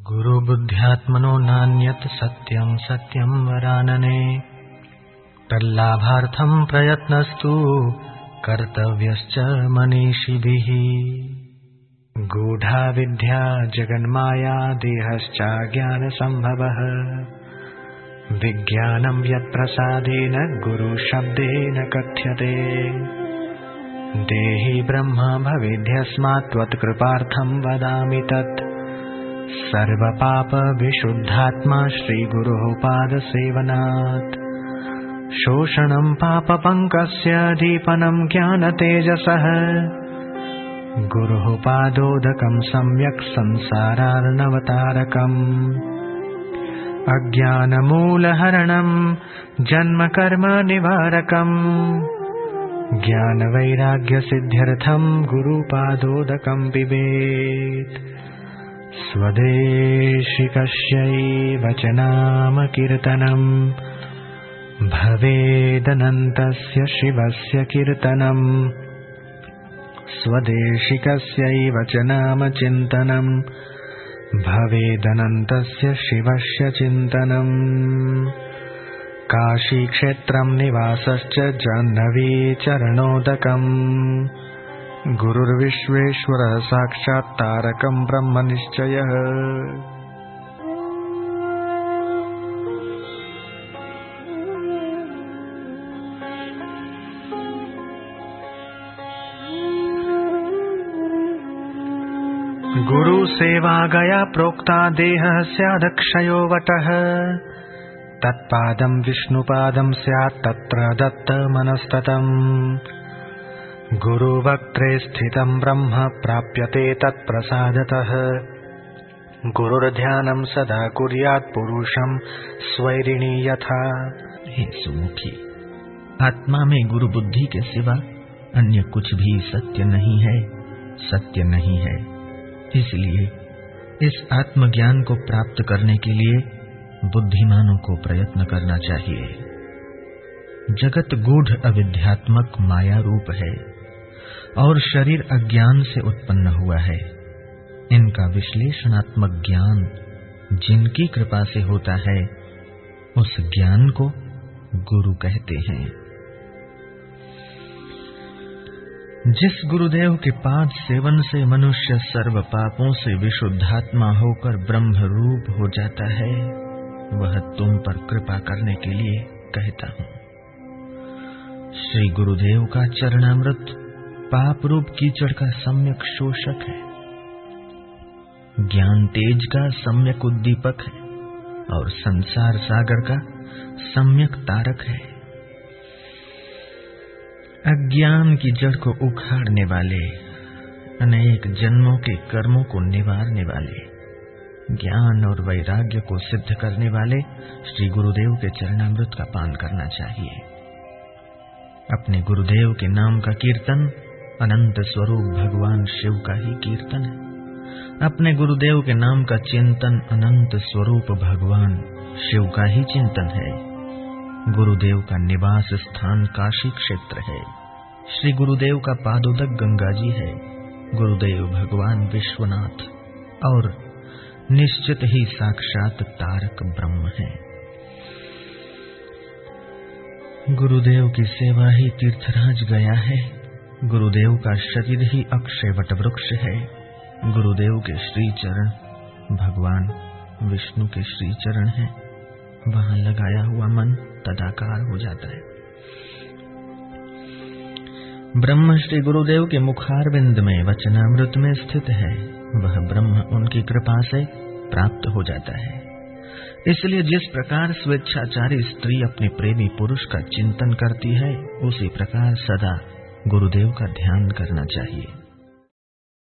गुरुबुद्ध्यात्मनो नान्यत् सत्यम् सत्यम् वरानने। तल्लाभार्थम् प्रयत्नस्तु कर्तव्यश्च मनीषिभिः। गूढा विद्या जगन्माया देहश्चाज्ञानसम्भवः। विज्ञानम् यत्प्रसादेन गुरुशब्देन कथ्यते। देहि ब्रह्म भवेद्यस्मात् त्वत्कृपार्थम् वदामि तत् सर्वपापविशुद्धात्मा श्रीगुरोः पादसेवनात् शोषणम् पापपङ्कस्य दीपनम् ज्ञानतेजसः। गुरुः पादोदकम् सम्यक् संसारार्णवतारकम्। अज्ञानमूलहरणम् जन्मकर्म निवारकम्। ज्ञानवैराग्यसिद्ध्यर्थम् गुरुपादोदकम् पिबेत् स्वदेशिकस्यैव च नाम कीर्तनम् भवेदनन्तस्य शिवस्य कीर्तनम् स्वदेशिकस्यैव च नाम चिन्तनम् भवेदनन्तस्य शिवस्य चिन्तनम् काशीक्षेत्रम् निवासश्च जाह्नवी चरणोदकम् गुरुर्विश्वेश्वरः साक्षात् तारकम् ब्रह्मनिश्चयः गुरुसेवा गया प्रोक्ता देहः स्यादक्षयो वटः तत्पादम् विष्णुपादम् स्यात् तत्र दत्तमनस्ततम् गुरुवक्त्रे स्थितम् ब्रह्म प्राप्यते तत्प्रसादतः गुरुर्ध्यानम् सदा कुर्यात् स्वैरिणी यथा। हे सुमुखी, आत्मा में गुरु बुद्धि के सिवा अन्य कुछ भी सत्य नहीं है, सत्य नहीं है। इसलिए इस आत्मज्ञान को प्राप्त करने के लिए बुद्धिमानों को प्रयत्न करना चाहिए। जगत गूढ़ अविध्यात्मक माया रूप है। और शरीर अज्ञान से उत्पन्न हुआ है। इनका विश्लेषणात्मक ज्ञान जिनकी कृपा से होता है, उस ज्ञान को गुरु कहते हैं। जिस गुरुदेव के पाद सेवन से मनुष्य सर्व पापों से विशुद्धात्मा होकर ब्रह्म रूप हो जाता है, वह तुम पर कृपा करने के लिए कहता हूँ। श्री गुरुदेव का चरणामृत पाप रूप कीचड़ का सम्यक शोषक है। ज्ञान तेज का सम्यक उद्दीपक है और संसार सागर का सम्यक तारक है। अज्ञान की जड़ को उखाड़ने वाले, अनेक जन्मों के कर्मों को निवारने वाले, ज्ञान और वैराग्य को सिद्ध करने वाले श्री गुरुदेव के चरणामृत का पान करना चाहिए। अपने गुरुदेव के नाम का कीर्तन अनंत स्वरूप भगवान शिव का ही कीर्तन है। अपने गुरुदेव के नाम का चिंतन अनंत स्वरूप भगवान शिव का ही चिंतन है। गुरुदेव का निवास स्थान काशी क्षेत्र है। श्री गुरुदेव का पादोदक गंगा जी है। गुरुदेव भगवान विश्वनाथ और निश्चित ही साक्षात तारक ब्रह्म है। गुरुदेव की सेवा ही तीर्थराज गया है। गुरुदेव का शरीर ही अक्षय वट वृक्ष है। गुरुदेव के श्री चरण भगवान विष्णु के श्री चरण है। वहाँ लगाया हुआ मन तदाकार हो जाता है। ब्रह्म श्री गुरुदेव के मुखारविंद में वचनामृत में स्थित है। वह ब्रह्म उनकी कृपा से प्राप्त हो जाता है। इसलिए जिस प्रकार स्वेच्छाचारी स्त्री अपने प्रेमी पुरुष का चिंतन करती है, उसी प्रकार सदा गुरुदेव का ध्यान करना चाहिए।